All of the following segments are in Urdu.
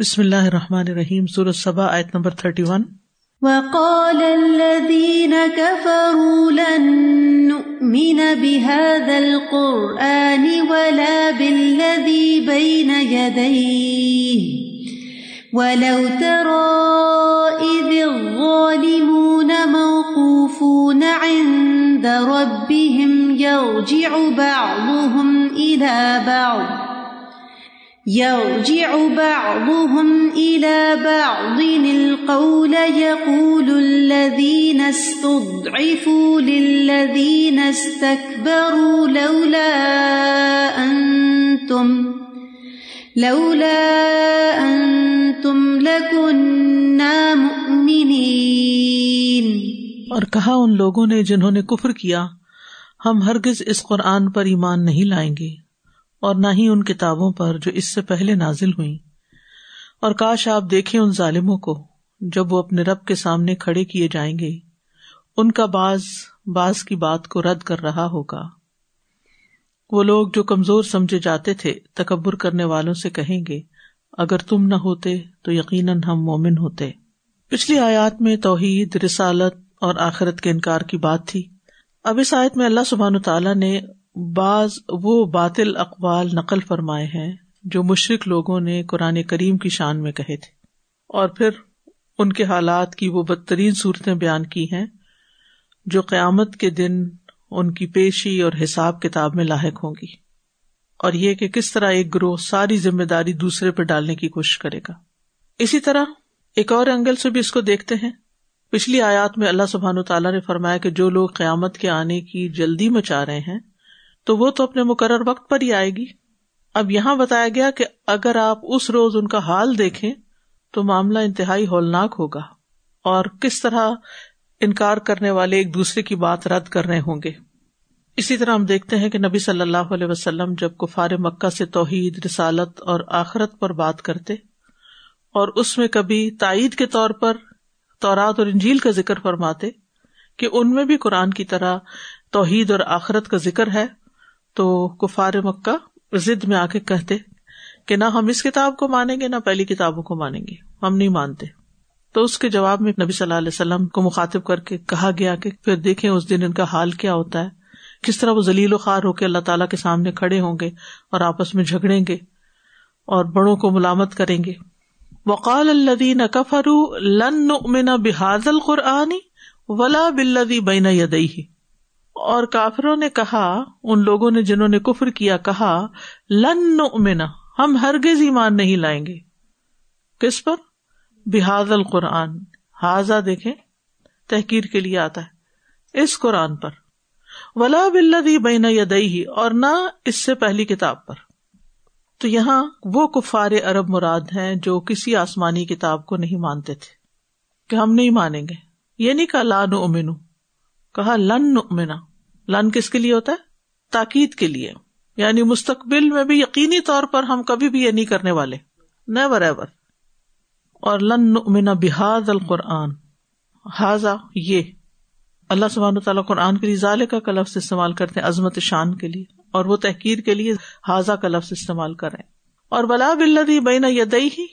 بسم اللہ الرحمن الرحیم سورت صبا آیت نمبر تھرٹی ون وقال الذين كفروا لن نؤمن بهذا القرآن ولا بالذي بين يديه. ولو ترى إذ الظالمون موقوفون عند ربهم يرجع بعضهم إلى بعض. يرجع بعضهم إلى بعض القول يقول الذين استضعفوا للذين استكبروا لولا أنتم لولا أنتم لكنا مؤمنين اور کہا ان لوگوں نے جنہوں نے کفر کیا، ہم ہرگز اس قرآن پر ایمان نہیں لائیں گے۔ اور نہ ہی ان کتابوں پر جو اس سے پہلے نازل ہوئی اور کاش آپ دیکھیں ان ظالموں کو، جب وہ اپنے رب کے سامنے کھڑے کیے جائیں گے، ان کا باز باز کی بات کو رد کر رہا ہوگا۔ وہ لوگ جو کمزور سمجھے جاتے تھے، تکبر کرنے والوں سے کہیں گے، اگر تم نہ ہوتے تو یقیناً ہم مومن ہوتے۔ پچھلی آیات میں توحید، رسالت اور آخرت کے انکار کی بات تھی۔ اب اس آیت میں اللہ سبحان تعالیٰ نے بعض وہ باطل اقوال نقل فرمائے ہیں جو مشرق لوگوں نے قرآن کریم کی شان میں کہے تھے۔ اور پھر ان کے حالات کی وہ بدترین صورتیں بیان کی ہیں جو قیامت کے دن ان کی پیشی اور حساب کتاب میں لاحق ہوں گی۔ اور یہ کہ کس طرح ایک گروہ ساری ذمہ داری دوسرے پہ ڈالنے کی کوشش کرے گا۔ اسی طرح ایک اور اینگل سے بھی اس کو دیکھتے ہیں۔ پچھلی آیات میں اللہ سبحان تعالیٰ نے فرمایا کہ جو لوگ قیامت کے آنے کی جلدی مچا رہے ہیں تو وہ تو اپنے مقرر وقت پر ہی آئے گی۔ اب یہاں بتایا گیا کہ اگر آپ اس روز ان کا حال دیکھیں تو معاملہ انتہائی ہولناک ہوگا اور کس طرح انکار کرنے والے ایک دوسرے کی بات رد کر رہے ہوں گے۔ اسی طرح ہم دیکھتے ہیں کہ نبی صلی اللہ علیہ وسلم جب کفار مکہ سے توحید، رسالت اور آخرت پر بات کرتے اور اس میں کبھی تائید کے طور پر تورات اور انجیل کا ذکر فرماتے کہ ان میں بھی قرآن کی طرح توحید اور آخرت کا ذکر ہے تو کفار مکہ ضد میں آ کے کہتے کہ نہ ہم اس کتاب کو مانیں گے، نہ پہلی کتابوں کو مانیں گے۔ ہم نہیں مانتے۔ تو اس کے جواب میں نبی صلی اللہ علیہ وسلم کو مخاطب کر کے کہا گیا کہ پھر دیکھیں اس دن ان کا حال کیا ہوتا ہے۔ کس طرح وہ ذلیل و خوار ہو کے اللہ تعالیٰ کے سامنے کھڑے ہوں گے اور آپس میں جھگڑیں گے اور بڑوں کو ملامت کریں گے۔ وقال الدین کفرو لن بحاد القرآنی ولا بلدی بین یدئی اور کافروں نے کہا، ان لوگوں نے جنہوں نے کفر کیا کہا، لن نؤمنا ہم ہرگز ایمان نہیں لائیں گے۔ کس پر؟ بحاد القرآن۔ حاضا دیکھے تحقیر کے لیے آتا ہے۔ اس قرآن پر۔ ولا بلدی بین یدئی اور نہ اس سے پہلی کتاب پر۔ تو یہاں وہ کفار عرب مراد ہیں جو کسی آسمانی کتاب کو نہیں مانتے تھے، کہ ہم نہیں مانیں گے۔ یہ نہیں کہا لان امین کہا، لن نؤمنا لن کس کے لیے ہوتا ہے؟ تاکید کے لیے۔ یعنی مستقبل میں بھی یقینی طور پر ہم کبھی بھی یہ نہیں کرنے والے۔ نیور ایور اور لن نؤمن بحاد القرآن۔ حاضا یہ۔ اللہ سبحان تعالیٰ قرآن کے لیے ظال کا لفظ استعمال کرتے ہیں، عظمت شان کے لیے۔ اور وہ تحقیر کے لیے حاضا کا لفظ استعمال کریں اور بلا بلدی بین یدئی ہی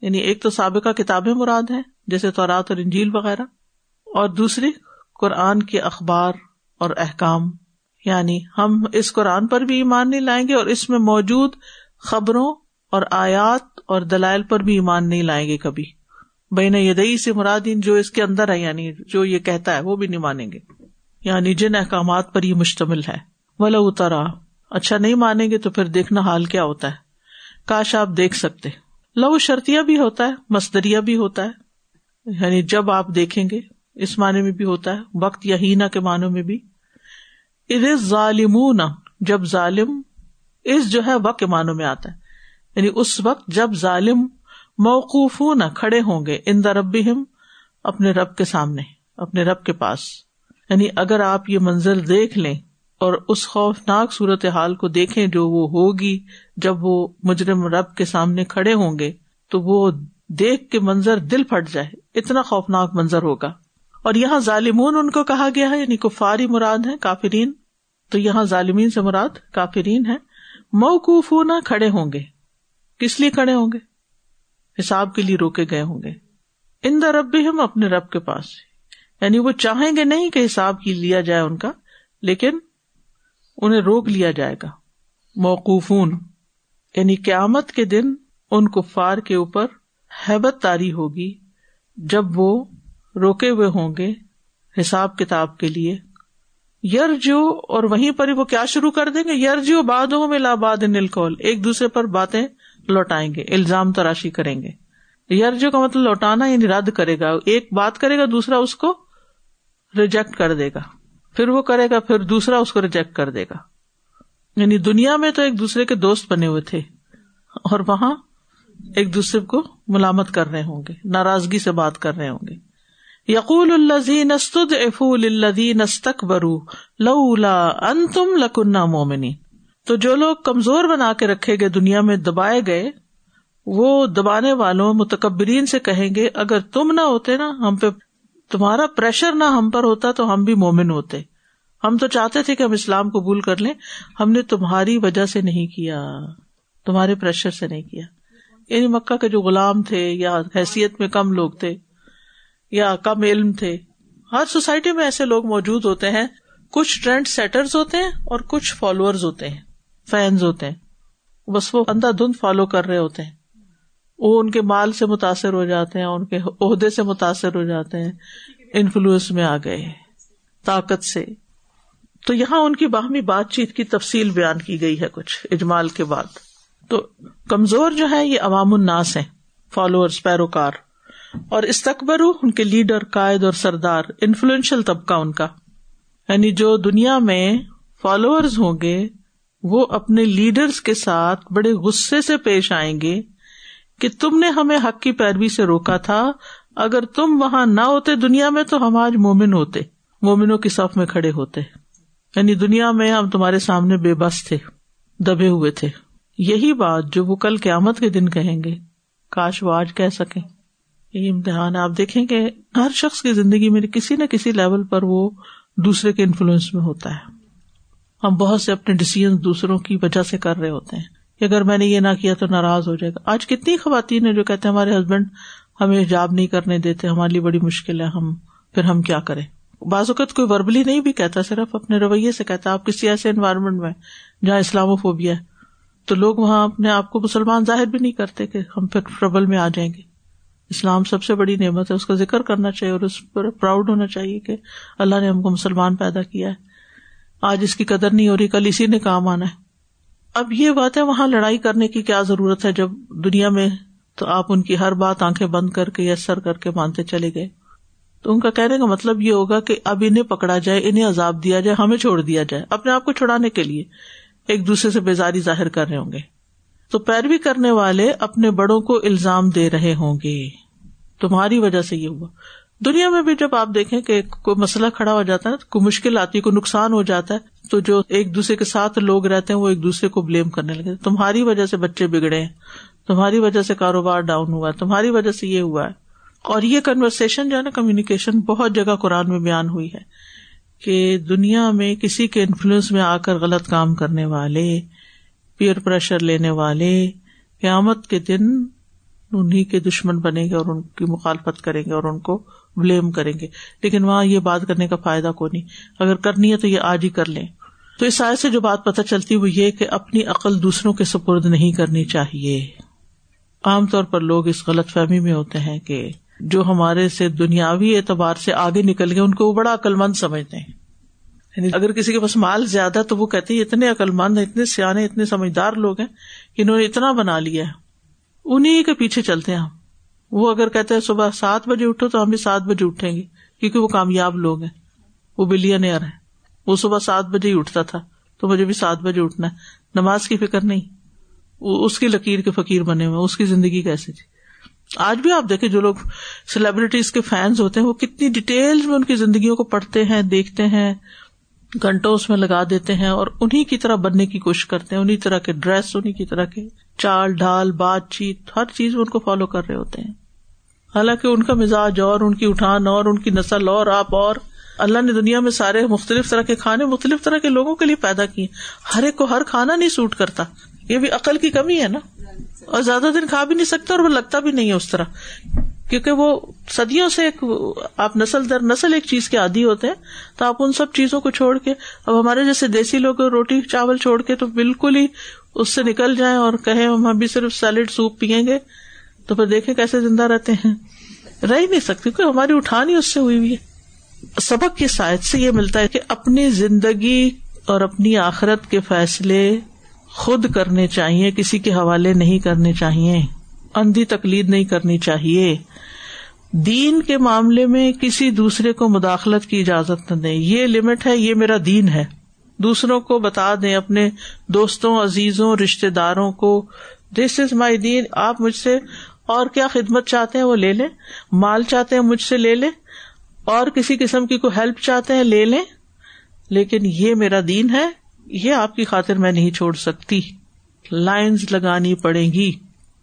یعنی ایک تو سابقہ کتابیں مراد ہیں، جیسے تورات اور انجیل وغیرہ۔ اور دوسری قرآن کے اخبار۔ اور احکام۔ یعنی ہم اس قرآن پر بھی ایمان نہیں لائیں گے اور اس میں موجود خبروں اور آیات اور دلائل پر بھی ایمان نہیں لائیں گے کبھی۔ بین یدئی سے مرادین جو اس کے اندر ہے یعنی جو یہ کہتا ہے، وہ بھی نہیں مانیں گے۔ یعنی جن احکامات پر یہ مشتمل ہے۔ ولا اترا اچھا نہیں مانیں گے تو پھر دیکھنا حال کیا ہوتا ہے۔ کاش آپ دیکھ سکتے۔ لو شرطیا بھی ہوتا ہے مستریا بھی ہوتا ہے۔ یعنی جب آپ دیکھیں گے اس معنی میں بھی ہوتا ہے، وقت یا ہینا کے معنوں میں بھی۔ از ظالم جب ظالم اس جو ہے وقت کے معنوں میں آتا ہے۔ یعنی اس وقت جب ظالم موقوف نہ کھڑے ہوں گے ان رب اپنے رب کے سامنے، اپنے رب کے پاس۔ یعنی اگر آپ یہ منظر دیکھ لیں اور اس خوفناک صورت حال کو دیکھیں جو وہ ہوگی جب وہ مجرم رب کے سامنے کھڑے ہوں گے، تو وہ دیکھ کے منظر دل پھٹ جائے۔ اتنا خوفناک منظر ہوگا۔ اور یہاں ظالمون ان کو کہا گیا ہے یعنی کفاری مراد ہے کافرین۔ تو یہاں ظالمین سے مراد کافرین ہے موقوف نہ کھڑے ہوں گے۔ کس لیے کھڑے ہوں گے؟ حساب کے لیے روکے گئے ہوں گے۔ ان دا رب بھی ہم اپنے رب کے پاس۔ یعنی وہ چاہیں گے نہیں کہ حساب کی لیا جائے ان کا، لیکن انہیں روک لیا جائے گا۔ موقوفون۔ یعنی قیامت کے دن ان کفار کے اوپر حیبت تاری ہوگی، جب وہ روکے ہوئے ہوں گے حساب کتاب کے لیے۔ یرجو، اور وہیں پر ہی وہ کیا شروع کر دیں گے؟ یرجو باد ہو میں لاباد نلکول ایک دوسرے پر باتیں لوٹائیں گے، الزام تراشی کریں گے۔ یرجو کا مطلب لوٹانا یعنی رد کرے گا۔ ایک بات کرے گا، دوسرا اس کو ریجیکٹ کر دے گا۔ پھر وہ کرے گا، پھر دوسرا اس کو ریجیکٹ کر دے گا۔ یعنی دنیا میں تو ایک دوسرے کے دوست بنے ہوئے تھے، اور وہاں ایک دوسرے کو ملامت کر رہے ہوں گے، ناراضگی سے بات کر رہے ہوں گے۔ یقول الزین برو لولا ان تم لکنہ مومنی تو جو لوگ کمزور بنا کے رکھے گئے دنیا میں دبائے گئے، وہ دبانے والوں، متکبرین سے کہیں گے، اگر تم نہ ہوتے نا، ہم پہ تمہارا پریشر نہ ہم پر ہوتا تو ہم بھی مومن ہوتے۔ ہم تو چاہتے تھے کہ ہم اسلام قبول کر لیں، ہم نے تمہاری وجہ سے نہیں کیا، تمہارے پریشر سے نہیں کیا۔ یعنی مکہ کے جو غلام تھے یا حیثیت میں کم لوگ تھے یا کم علم تھے۔ ہر سوسائٹی میں ایسے لوگ موجود ہوتے ہیں۔ کچھ ٹرینڈ سیٹرز ہوتے ہیں اور کچھ فالوور ہوتے ہیں، فینز ہوتے ہیں۔ بس وہ اندھا دھند فالو کر رہے ہوتے ہیں۔ وہ ان کے مال سے متاثر ہو جاتے ہیں، ان کے عہدے سے متاثر ہو جاتے ہیں۔ انفلوئنس میں آ گئے، طاقت سے۔ تو یہاں ان کی باہمی بات چیت کی تفصیل بیان کی گئی ہے کچھ اجمال کے بعد۔ تو کمزور جو ہے یہ عوام الناس ہیں فالوور پیروکار۔ اور استقبر ان کے لیڈر، قائد اور سردار انفلوئنشل طبقہ ان کا۔ یعنی جو دنیا میں فالوور ہوں گے، وہ اپنے لیڈرس کے ساتھ بڑے غصے سے پیش آئیں گے کہ تم نے ہمیں حق کی پیروی سے روکا تھا۔ اگر تم وہاں نہ ہوتے دنیا میں تو ہم آج مومن ہوتے، مومنوں کی صف میں کھڑے ہوتے۔ یعنی دنیا میں ہم تمہارے سامنے بے بس تھے، دبے ہوئے تھے۔ یہی بات جو وہ کل قیامت کے دن کہیں گے۔ کاش وہ آج کہہ سکیں۔ یہ امتحان آپ دیکھیں کہ ہر شخص کی زندگی میں کسی نہ کسی لیول پر وہ دوسرے کے انفلوئنس میں ہوتا ہے۔ ہم بہت سے اپنے ڈسیزن دوسروں کی وجہ سے کر رہے ہوتے ہیں۔ کہ اگر میں نے یہ نہ کیا تو ناراض ہو جائے گا۔ آج کتنی خواتین جو کہتے ہیں ہمارے ہسبینڈ ہمیں جاب نہیں کرنے دیتے، ہمارے لیے بڑی مشکل ہے، ہم پھر ہم کیا کریں؟ بعض اوقات کوئی وربلی نہیں بھی کہتا، صرف اپنے رویے سے کہتا، آپ کسی ایسے انوائرمنٹ میں جہاں اسلام فوبیا ہے۔ تو لوگ وہاں اپنے آپ کو مسلمان ظاہر بھی نہیں کرتے کہ ہم پھر ٹربل میں آ جائیں گے۔ اسلام سب سے بڑی نعمت ہے، اس کا ذکر کرنا چاہیے اور اس پر پراؤڈ ہونا چاہیے کہ اللہ نے ہم کو مسلمان پیدا کیا ہے۔ آج اس کی قدر نہیں ہو رہی، کل اسی نے کام آنا ہے۔ اب یہ بات ہے، وہاں لڑائی کرنے کی کیا ضرورت ہے؟ جب دنیا میں تو آپ ان کی ہر بات آنکھیں بند کر کے یا سر کر کے مانتے چلے گئے۔ تو ان کا کہنے کا مطلب یہ ہوگا کہ اب انہیں پکڑا جائے، انہیں عذاب دیا جائے، ہمیں چھوڑ دیا جائے، اپنے آپ کو چھڑانے کے لیے ایک دوسرے سے بیزاری ظاہر کر رہے ہوں گے۔ تو پیروی کرنے والے اپنے بڑوں کو الزام دے رہے ہوں گے۔ تمہاری وجہ سے یہ ہوا۔ دنیا میں بھی جب آپ دیکھیں کہ کوئی مسئلہ کھڑا ہو جاتا ہے کوئی مشکل آتی ہے، کوئی نقصان ہو جاتا ہے، تو جو ایک دوسرے کے ساتھ لوگ رہتے ہیں، وہ ایک دوسرے کو بلیم کرنے لگے۔ تمہاری وجہ سے بچے بگڑے ہیں۔ تمہاری وجہ سے کاروبار ڈاؤن ہوا ہے۔ تمہاری وجہ سے یہ ہوا ہے۔ اور یہ کنورسن جو ہے نا کمیونیکیشن بہت جگہ قرآن میں بیان ہوئی ہے کہ دنیا میں کسی کے انفلوئنس میں آ کر غلط کام کرنے والے پیئر پریشر لینے والے قیامت کے دن انہیں کے دشمن بنے گے اور ان کی مخالفت کریں گے اور ان کو بلیم کریں گے۔ لیکن وہاں یہ بات کرنے کا فائدہ کو نہیں۔ اگر کرنی ہے تو یہ آج ہی کر لیں۔ تو اس آئے سے جو بات پتہ چلتی وہ یہ کہ اپنی عقل دوسروں کے سپرد نہیں کرنی چاہیے۔ عام طور پر لوگ اس غلط فہمی میں ہوتے ہیں کہ جو ہمارے سے دنیاوی اعتبار سے آگے نکل گئے، ان کو وہ بڑا عقل مند سمجھتے ہیں۔ یعنی اگر کسی کے پاس مال زیادہ تو وہ کہتے ہیں اتنے عقل مند اتنے سیاح اتنے سمجھدار لوگ ہیں کہ انہوں نے اتنا بنا لیا ہے۔ انہیں کے پیچھے چلتے ہیں ہم۔ وہ اگر کہتے ہیں صبح سات بجے اٹھو تو ہم بھی سات بجے اٹھیں گے، کیونکہ وہ کامیاب لوگ ہیں۔ وہ بلین ایئر ہے وہ صبح سات بجے ہی اٹھتا تھا، تو مجھے بھی سات بجے اٹھنا ہے۔ نماز کی فکر نہیں۔ اس کی لکیر کے فقیر بنے ہوئے اس کی زندگی کیسے جی؟ آج بھی آپ دیکھیں جو لوگ سیلیبریٹیز کے فینس ہوتے ہیں، وہ کتنی ڈیٹیل میں ان کی زندگیوں کو پڑھتے ہیں، دیکھتے ہیں۔ گھنٹوں اس میں لگا دیتے ہیں اور انہیں کی طرح بننے کی کوشش کرتے ہیں انہیں طرح کے ڈریس انہیں کی طرح کے چال ڈھال، بات چیت، ہر چیز ان کو فالو کر رہے ہوتے ہیں۔ حالانکہ ان کا مزاج اور، ان کی اٹھان اور، ان کی نسل اور، آپ اور، اللہ نے دنیا میں سارے مختلف طرح کے کھانے مختلف طرح کے لوگوں کے لیے پیدا کیے۔ ہر ایک کو ہر کھانا نہیں سوٹ کرتا۔ یہ بھی عقل کی کمی ہے نا۔ اور زیادہ دن کھا بھی نہیں سکتا اور وہ لگتا بھی نہیں ہے اس طرح۔ کیونکہ وہ صدیوں سے ایک آپ نسل در نسل ایک چیز کے عادی ہوتے ہیں، تو آپ ان سب چیزوں کو چھوڑ کے، اب ہمارے جیسے دیسی لوگ روٹی چاول چھوڑ کے تو بالکل ہی اس سے نکل جائیں اور کہیں ہم ابھی صرف سیلڈ سوپ پیئیں گے، تو پھر دیکھیں کیسے زندہ رہتے ہیں۔ رہ ہی نہیں سکتے کیونکہ ہماری اٹھانی اس سے ہوئی ہوئی ہے۔ سبق کی سائد سے یہ ملتا ہے کہ اپنی زندگی اور اپنی آخرت کے فیصلے خود کرنے چاہیے، کسی کے حوالے نہیں کرنے چاہیے۔ اندھی تکلید نہیں کرنی چاہیے۔ دین کے معاملے میں کسی دوسرے کو مداخلت کی اجازت نہ دیں۔ یہ لمٹ ہے، یہ میرا دین ہے۔ دوسروں کو بتا دیں، اپنے دوستوں، عزیزوں رشتے داروں کو دس از مائی دین، آپ مجھ سے اور کیا خدمت چاہتے ہیں وہ لے لیں؟ مال چاہتے ہیں مجھ سے لے لیں؟ اور کسی قسم کی کوئی ہیلپ چاہتے ہیں لے لیں؟ لیکن یہ میرا دین ہے، یہ آپ کی خاطر میں نہیں چھوڑ سکتی۔ لائنز لگانی پڑے گی۔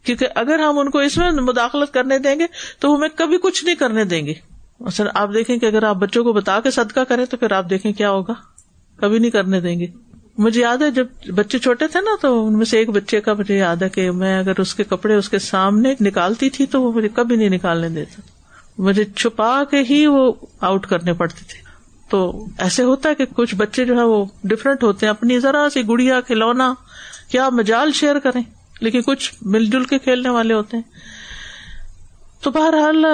کیونکہ اگر ہم ان کو اس میں مداخلت کرنے دیں گے تو ہمیں کبھی کچھ نہیں کرنے دیں گے۔ سر آپ دیکھیں کہ اگر آپ بچوں کو بتا کے صدقہ کریں تو پھر آپ دیکھیں کیا ہوگا۔ کبھی نہیں کرنے دیں گے۔ مجھے یاد ہے جب بچے چھوٹے تھے نا تو ان میں سے ایک بچے کا مجھے یاد ہے کہ میں اگر اس کے کپڑے اس کے سامنے نکالتی تھی تو وہ مجھے کبھی نہیں نکالنے دیتا۔ مجھے چھپا کے ہی وہ آؤٹ کرنے پڑتے تھے۔ تو ایسے ہوتا ہے کہ کچھ بچے جو ہے وہ ڈفرینٹ ہوتے ہیں۔ اپنی ذرا سی گڑیا کھلونا، کیا مجال شیئر کریں؟ لیکن کچھ مل جل کے کھیلنے والے ہوتے ہیں۔ تو بہرحال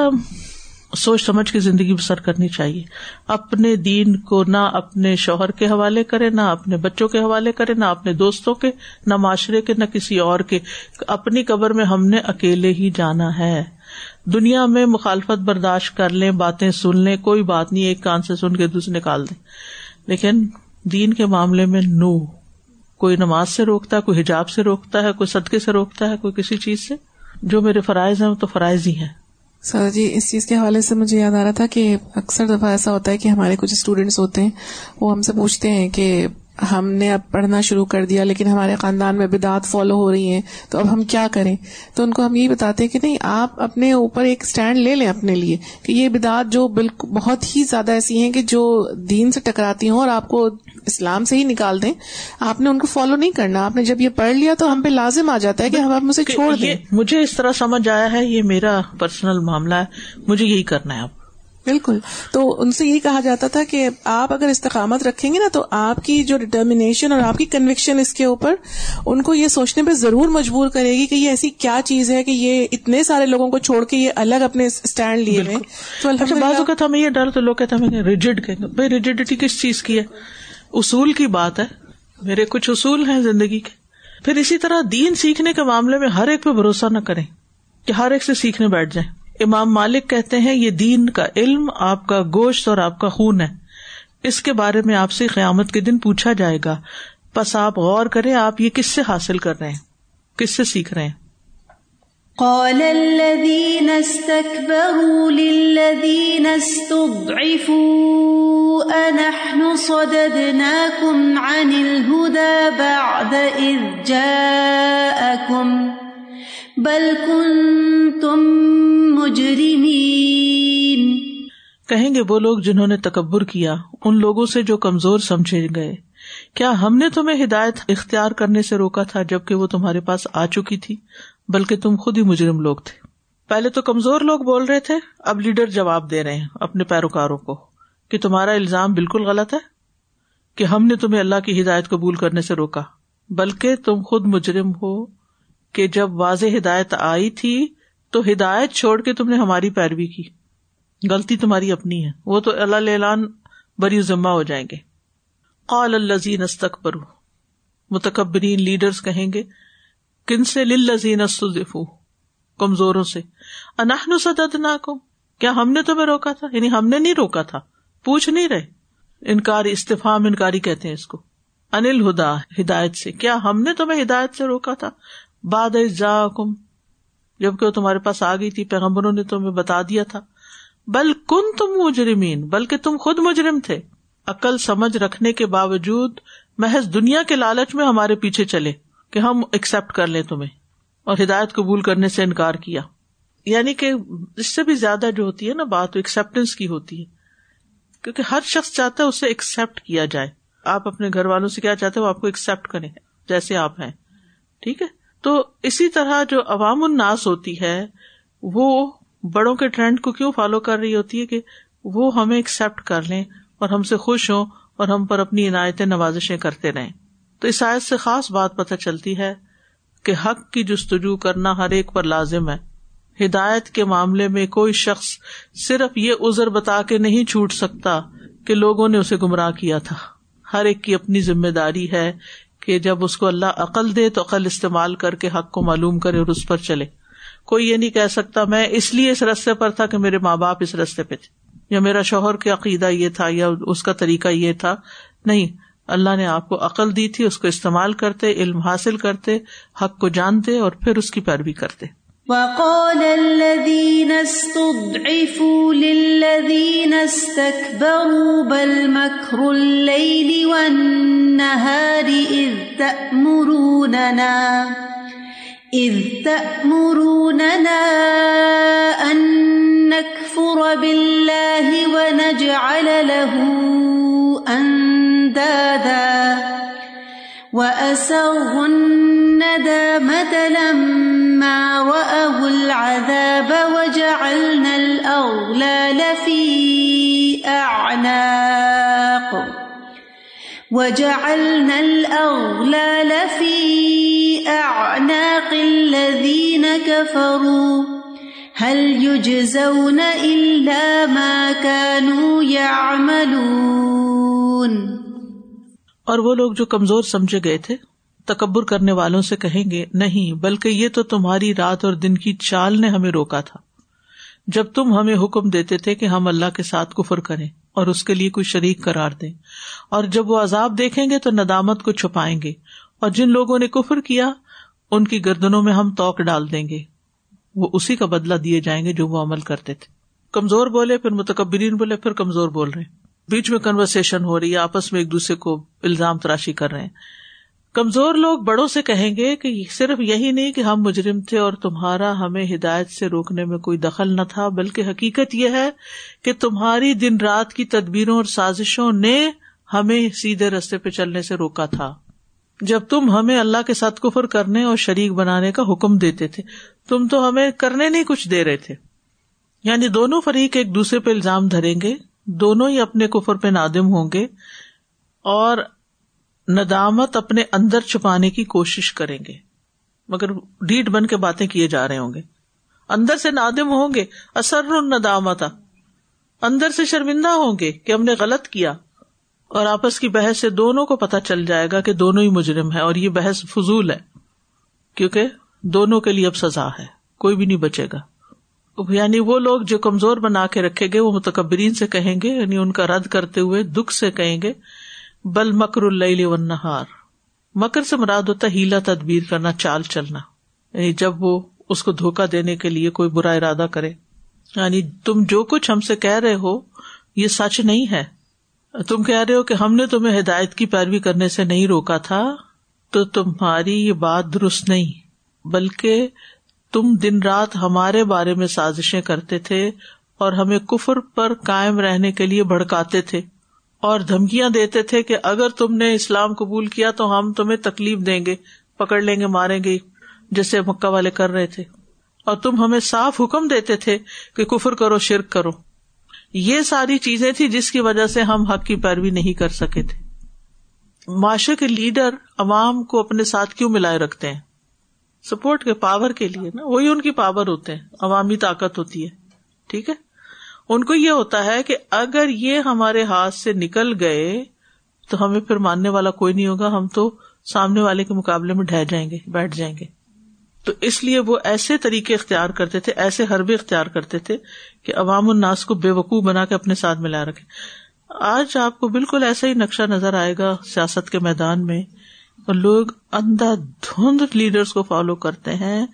سوچ سمجھ کے زندگی بسر کرنی چاہیے۔ اپنے دین کو نہ اپنے شوہر کے حوالے کرے نہ اپنے بچوں کے حوالے کرے نہ اپنے دوستوں کے، نہ معاشرے کے، نہ کسی اور کے۔ اپنی قبر میں ہم نے اکیلے ہی جانا ہے۔ دنیا میں مخالفت برداشت کر لیں، باتیں سن لیں، کوئی بات نہیں، ایک کان سے سن کے دوسرے نکال دیں۔ لیکن دین کے معاملے میں نو۔ کوئی نماز سے روکتا ہے، کوئی حجاب سے روکتا ہے، کوئی صدقے سے روکتا ہے، کوئی کسی چیز سے؟ جو میرے فرائض ہیں، وہ تو فرائض ہی ہیں۔ سر جی اس چیز کے حوالے سے مجھے یاد آ رہا تھا کہ اکثر دفعہ ایسا ہوتا ہے کہ ہمارے کچھ اسٹوڈینٹس ہوتے ہیں، وہ ہم سے پوچھتے ہیں کہ ہم نے اب پڑھنا شروع کر دیا لیکن ہمارے خاندان میں بدعت فالو ہو رہی ہیں تو اب ہم کیا کریں؟ تو ان کو ہم یہ بتاتے ہیں کہ نہیں آپ اپنے اوپر ایک اسٹینڈ لے لیں اپنے لیے کہ یہ بدعت جو بالکل بہت ہی زیادہ ایسی ہیں کہ جو دین سے ٹکراتی ہوں اور آپ کو اسلام سے ہی نکال دیں۔ آپ نے ان کو فالو نہیں کرنا۔ آپ نے جب یہ پڑھ لیا تو ہم پہ لازم آ جاتا ہے کہ ہم آپ مجھے چھوڑ دیں۔ مجھے اس طرح سمجھ آیا ہے یہ میرا پرسنل معاملہ ہے مجھے یہی کرنا ہے اب۔ بالکل۔ تو ان سے یہی کہا جاتا تھا کہ آپ اگر استقامت رکھیں گے نا تو آپ کی جو ڈٹرمنیشن اور آپ کی کنوکشن اس کے اوپر ان کو یہ سوچنے پہ ضرور مجبور کرے گی کہ یہ ایسی کیا چیز ہے کہ یہ اتنے سارے لوگوں کو چھوڑ کے یہ الگ اپنے اسٹینڈ لیے ہوئے۔ تو اچھا بعض اوقات ہمیں یہ ڈر تو لوگ کہتے ہیں ریجڈ کہیں گے بھائی ریجڈیٹی کس چیز کی ہے؟ اصول کی بات ہے۔ میرے کچھ اصول ہیں زندگی کے۔ پھر اسی طرح دین سیکھنے کے معاملے میں ہر ایک پہ بھروسہ نہ کریں کہ ہر ایک سے سیکھنے بیٹھ جائیں۔ امام مالک کہتے ہیں، یہ دین کا علم، آپ کا گوشت اور آپ کا خون ہے۔ اس کے بارے میں آپ سے قیامت کے دن پوچھا جائے گا۔ بس آپ غور کریں، آپ یہ کس سے حاصل کر رہے ہیں؟ کس سے سیکھ رہے ہیں؟ قال الذين استكبروا للذين استضعفوا أنحن صددناكم عن الهدى بعد إذ جاءكم بل كنتم مجرمين کہیں گے وہ لوگ جنہوں نے تکبر کیا، ان لوگوں سے جو کمزور سمجھے گئے۔ کیا ہم نے تمہیں ہدایت اختیار کرنے سے روکا تھا جبکہ وہ تمہارے پاس آ چکی تھی؟ بلکہ تم خود ہی مجرم لوگ تھے۔ پہلے تو کمزور لوگ بول رہے تھے، اب لیڈر جواب دے رہے ہیں اپنے پیروکاروں کو۔ کہ تمہارا الزام بالکل غلط ہے؟ کہ ہم نے تمہیں اللہ کی ہدایت قبول کرنے سے روکا۔ بلکہ تم خود مجرم ہو کہ جب واضح ہدایت آئی تھی تو ہدایت چھوڑ کے تم نے ہماری پیروی کی۔ غلطی تمہاری اپنی ہے۔ وہ تو اللہ اعلان بری ذمہ ہو جائیں گے۔ قال الزین استقبرو متکبرین لیڈرس کہیں گے، کن سے؟ للذین استضعفوا۔ کمزوروں سے۔ انحن صددناکم۔ کیا ہم نے تمہیں روکا تھا؟ یعنی ہم نے نہیں روکا تھا۔ پوچھ نہیں رہے۔ انکاری استفام انکاری کہتے ہیں اس کو۔ انل ہدا، ہدایت سے۔ کیا ہم نے تمہیں ہدایت سے روکا تھا؟ باد کم جبکہ وہ تمہارے پاس آ گئی تھی، پیغمبروں نے تمہیں بتا دیا تھا۔ بل کن تم مجرمین، بلکہ تم خود مجرم تھے۔ عقل سمجھ رکھنے کے باوجود محض دنیا کے لالچ میں ہمارے پیچھے چلے کہ ہم ایکسپٹ کر لیں تمہیں اور ہدایت قبول کرنے سے انکار کیا۔ یعنی کہ اس سے بھی زیادہ جو ہوتی ہے نا بات ایکسپٹینس کی ہوتی ہے۔ کیونکہ ہر شخص چاہتا ہے اسے ایکسپٹ کیا جائے۔ آپ اپنے گھر والوں سے کیا چاہتے وہ آپ کو ایکسپٹ کریں، جیسے آپ ہیں۔ ٹھیک ہے؟ تو اسی طرح جو عوام الناس ہوتی ہے، وہ بڑوں کے ٹرینڈ کو کیوں فالو کر رہی ہوتی ہے کہ وہ ہمیں ایکسپٹ کر لیں اور ہم سے خوش ہوں اور ہم پر اپنی عنایتیں، نوازشیں کرتے رہیں۔ تو اس آیت سے خاص بات پتہ چلتی ہے کہ حق کی جستجو کرنا ہر ایک پر لازم ہے۔ ہدایت کے معاملے میں کوئی شخص صرف یہ ازر بتا کے نہیں چھوٹ سکتا کہ لوگوں نے اسے گمراہ کیا تھا۔ ہر ایک کی اپنی ذمہ داری ہے کہ جب اس کو اللہ عقل دے تو عقل استعمال کر کے حق کو معلوم کرے اور اس پر چلے۔ کوئی یہ نہیں کہہ سکتا میں اس لیے اس رستے پر تھا کہ میرے ماں باپ اس رستے پہ تھے۔ یا میرا شوہر کا عقیدہ یہ تھا یا اس کا طریقہ یہ تھا۔ نہیں، اللہ نے آپ کو عقل دی تھی، اس کو استعمال کرتے، علم حاصل کرتے، حق کو جانتے اور پھر اس کی پیروی کرتے۔ وقال الذين استضعفوا للذين استكبروا بل مكر الليل والنهار إذ تأمروننا إذ تأمروننا أن نكفر بالله ونجعل له أندادا. وأسروا الندامة لما لما رأوا العذاب وجعلنا الأغلال في أعناق وجعلنا الأغلال في أعناق الذين كفروا هل يجزون إلا ما كانوا يعملون اور وہ لوگ جو کمزور سمجھے گئے تھے تکبر کرنے والوں سے کہیں گے، نہیں، بلکہ یہ تو تمہاری رات اور دن کی چال نے ہمیں روکا تھا۔ جب تم ہمیں حکم دیتے تھے کہ ہم اللہ کے ساتھ کفر کریں اور اس کے لیے کوئی شریک کرار دیں، اور جب وہ عذاب دیکھیں گے تو ندامت کو چھپائیں گے۔ اور جن لوگوں نے کفر کیا، ان کی گردنوں میں ہم توک ڈال دیں گے۔ وہ اسی کا بدلا دیے جائیں گے جو وہ عمل کرتے تھے۔ کمزور بولے، پھر متکبرین بولے، پھر کمزور بول رہے بیچ میں کنورسن ہو رہی ہے، آپس میں ایک دوسرے کو الزام تراشی کر رہے ہیں۔ کمزور لوگ بڑوں سے کہیں گے کہ صرف یہی نہیں کہ ہم مجرم تھے اور تمہارا ہمیں ہدایت سے روکنے میں کوئی دخل نہ تھا، بلکہ حقیقت یہ ہے کہ تمہاری دن رات کی تدبیروں اور سازشوں نے ہمیں سیدھے رستے پہ چلنے سے روکا تھا۔ جب تم ہمیں اللہ کے ساتھ کفر کرنے اور شریک بنانے کا حکم دیتے تھے، تم تو ہمیں کرنے نہیں کچھ دے رہے تھے۔ یعنی دونوں فریق ایک دوسرے پہ الزام دھریں گے، دونوں ہی اپنے کفر پہ نادم ہوں گے اور ندامت اپنے اندر چھپانے کی کوشش کریں گے۔ مگر ڈیٹ بن کے باتیں کیے جا رہے ہوں گے۔ اندر سے نادم ہوں گے۔ اثر ندامت اندر سے شرمندہ ہوں گے کہ ہم نے غلط کیا۔ اور آپس کی بحث سے دونوں کو پتا چل جائے گا کہ دونوں ہی مجرم ہے اور یہ بحث فضول ہے۔ کیونکہ دونوں کے لیے اب سزا ہے۔ کوئی بھی نہیں بچے گا۔ یعنی وہ لوگ جو کمزور بنا کے رکھے گے وہ متکبرین سے کہیں گے یعنی ان کا رد کرتے ہوئے دکھ سے کہیں گے بل مکر اللہ مکر سے مراد ہوتا ہیلا تدبیر کرنا، چال چلنا۔ یعنی جب وہ اس کو دھوکا دینے کے لیے کوئی برا ارادہ کرے۔ یعنی تم جو کچھ ہم سے کہہ رہے ہو، یہ سچ نہیں ہے۔ تم کہہ رہے ہو کہ ہم نے تمہیں ہدایت کی پیروی کرنے سے نہیں روکا تھا، تو تمہاری یہ بات درست نہیں۔ بلکہ تم دن رات ہمارے بارے میں سازشیں کرتے تھے اور ہمیں کفر پر کائم رہنے کے لیے بھڑکاتے تھے۔ اور دھمکیاں دیتے تھے کہ اگر تم نے اسلام قبول کیا تو ہم تمہیں تکلیف دیں گے، پکڑ لیں گے، ماریں گے، جیسے مکہ والے کر رہے تھے۔ اور تم ہمیں صاف حکم دیتے تھے کہ کفر کرو، شرک کرو۔ یہ ساری چیزیں تھی جس کی وجہ سے ہم حق کی پیروی نہیں کر سکے تھے۔ معاشرے کے لیڈر عوام کو اپنے ساتھ کیوں ملائے رکھتے ہیں؟ سپورٹ کے پاور کے لیے نا، وہی ان کی پاور ہوتے ہیں۔ عوامی طاقت ہوتی ہے۔ ٹھیک ہے؟ ان کو یہ ہوتا ہے کہ اگر یہ ہمارے ہاتھ سے نکل گئے تو ہمیں پھر ماننے والا کوئی نہیں ہوگا، ہم تو سامنے والے کے مقابلے میں ڈہ جائیں گے، بیٹھ جائیں گے۔ تو اس لیے وہ ایسے طریقے اختیار کرتے تھے، ایسے حربے اختیار کرتے تھے کہ عوام الناس کو بے وقوع بنا کے اپنے ساتھ ملا رکھے۔ آج آپ کو بالکل ایسا ہی نقشہ نظر آئے گا سیاست کے میدان میں، اور لوگ اندھا دھند لیڈرس کو فالو کرتے ہیں،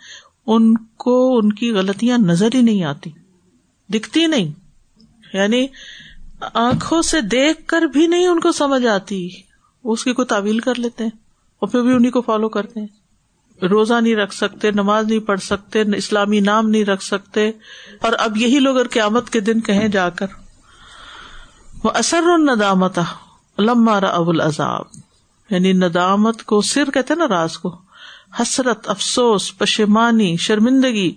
ان کو ان کی غلطیاں نظر ہی نہیں آتی، دکھتی نہیں۔ یعنی آنکھوں سے دیکھ کر بھی نہیں ان کو سمجھ آتی اس کی کوئی تعویل کر لیتے ہیں اور پھر بھی انہیں کو فالو کرتے ہیں۔ روزہ نہیں رکھ سکتے، نماز نہیں پڑھ سکتے، اسلامی نام نہیں رکھ سکتے۔ اور اب یہی لوگ اگر قیامت کے دن کہیں جا کر، وہ اثر ندامت لمارا اب العذاب یعنی ندامت کو، سر کہتے نا راز کو، حسرت، افسوس پشمانی شرمندگی،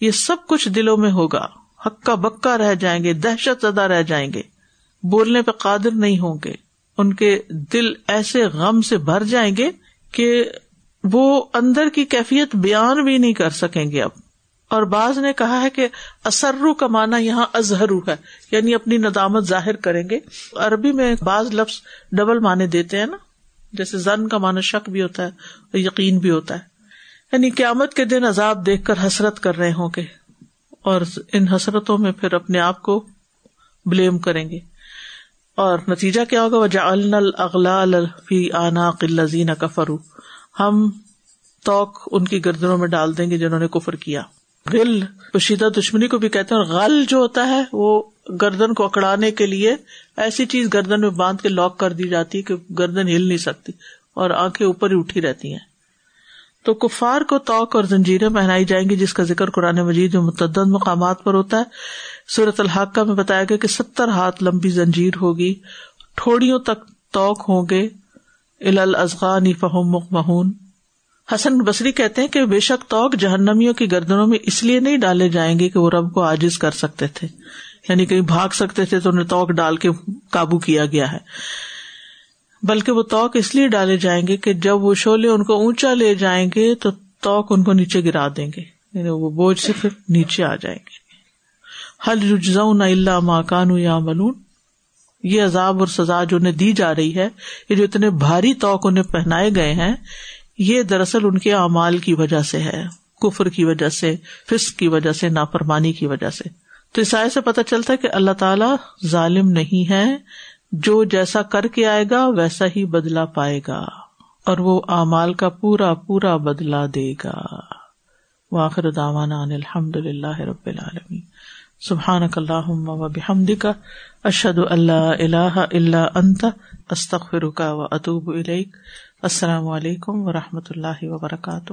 یہ سب کچھ دلوں میں ہوگا۔ ہکا بکا رہ جائیں گے، دہشت زدہ رہ جائیں گے۔ بولنے پہ قادر نہیں ہوں گے۔ ان کے دل ایسے غم سے بھر جائیں گے کہ وہ اندر کی کیفیت بیان بھی نہیں کر سکیں گے اب۔ اور بعض نے کہا ہے کہ اسرو کا مانا یہاں ازہرو ہے یعنی اپنی ندامت ظاہر کریں گے۔ عربی میں بعض لفظ ڈبل مانے دیتے ہیں نا، جیسے زن کا مانا شک بھی ہوتا ہے اور یقین بھی ہوتا ہے۔ یعنی قیامت کے دن عذاب دیکھ کر حسرت کر رہے ہوں گے۔ اور ان حسرتوں میں پھر اپنے آپ کو بلیم کریں گے۔ اور نتیجہ کیا ہوگا؟ وجہ الاغلال فی آنا قلزین کفرو ہم توق ان کی گردنوں میں ڈال دیں گے جنہوں نے کفر کیا۔ غل پوشیدہ دشمنی کو بھی کہتے ہیں۔ غل جو ہوتا ہے، وہ گردن کو اکڑانے کے لیے ایسی چیز گردن میں باندھ کے لاک کر دی جاتی ہے کہ گردن ہل نہیں سکتی اور آنکھیں اوپر ہی اٹھی رہتی ہیں۔ تو کفار کو توق اور زنجیریں پہنائی جائیں گی، جس کا ذکر قرآن مجید میں متعدد مقامات پر ہوتا ہے۔ صورت الحقہ میں بتایا گیا کہ ستر ہاتھ لمبی زنجیر ہوگی، ٹھوڑیوں تک توق ہوں گے۔ الازغانی فہم مہون حسن بصری کہتے ہیں کہ بے شک توق جہنمیوں کی گردنوں میں اس لیے نہیں ڈالے جائیں گے کہ وہ رب کو آجز کر سکتے تھے یعنی کہیں بھاگ سکتے تھے تو انہیں توق ڈال کے قابو کیا گیا ہے بلکہ وہ توق اس لیے ڈالے جائیں گے کہ جب وہ شولے ان کو اونچا لے جائیں گے تو توق ان کو نیچے گرا دیں گے۔ یعنی وہ بوجھ سے پھر نیچے آ جائیں گے۔ حل نہ اللہ ماکان یا ملون یہ عذاب اور سزا جو انہیں دی جا رہی ہے، یہ جو اتنے بھاری توق انہیں پہنائے گئے ہیں، یہ دراصل ان کے اعمال کی وجہ سے ہے، کفر کی وجہ سے، فسق کی وجہ سے، نافرمانی کی وجہ سے۔ تو عیسائی سے پتہ چلتا ہے کہ اللہ تعالیٰ ظالم نہیں ہے جو جیسا کر کے آئے گا ویسا ہی بدلا پائے گا، اور وہ اعمال کا پورا پورا بدلا دے گا۔ واخر داوانا الحمد للہ رب العالمین۔ سبحان اللہ و بحمد کا اشد اللہ اللہ اللہ انت استخر کا و اطوب السلام علیکم و رحمۃ اللہ وبرکاتہ۔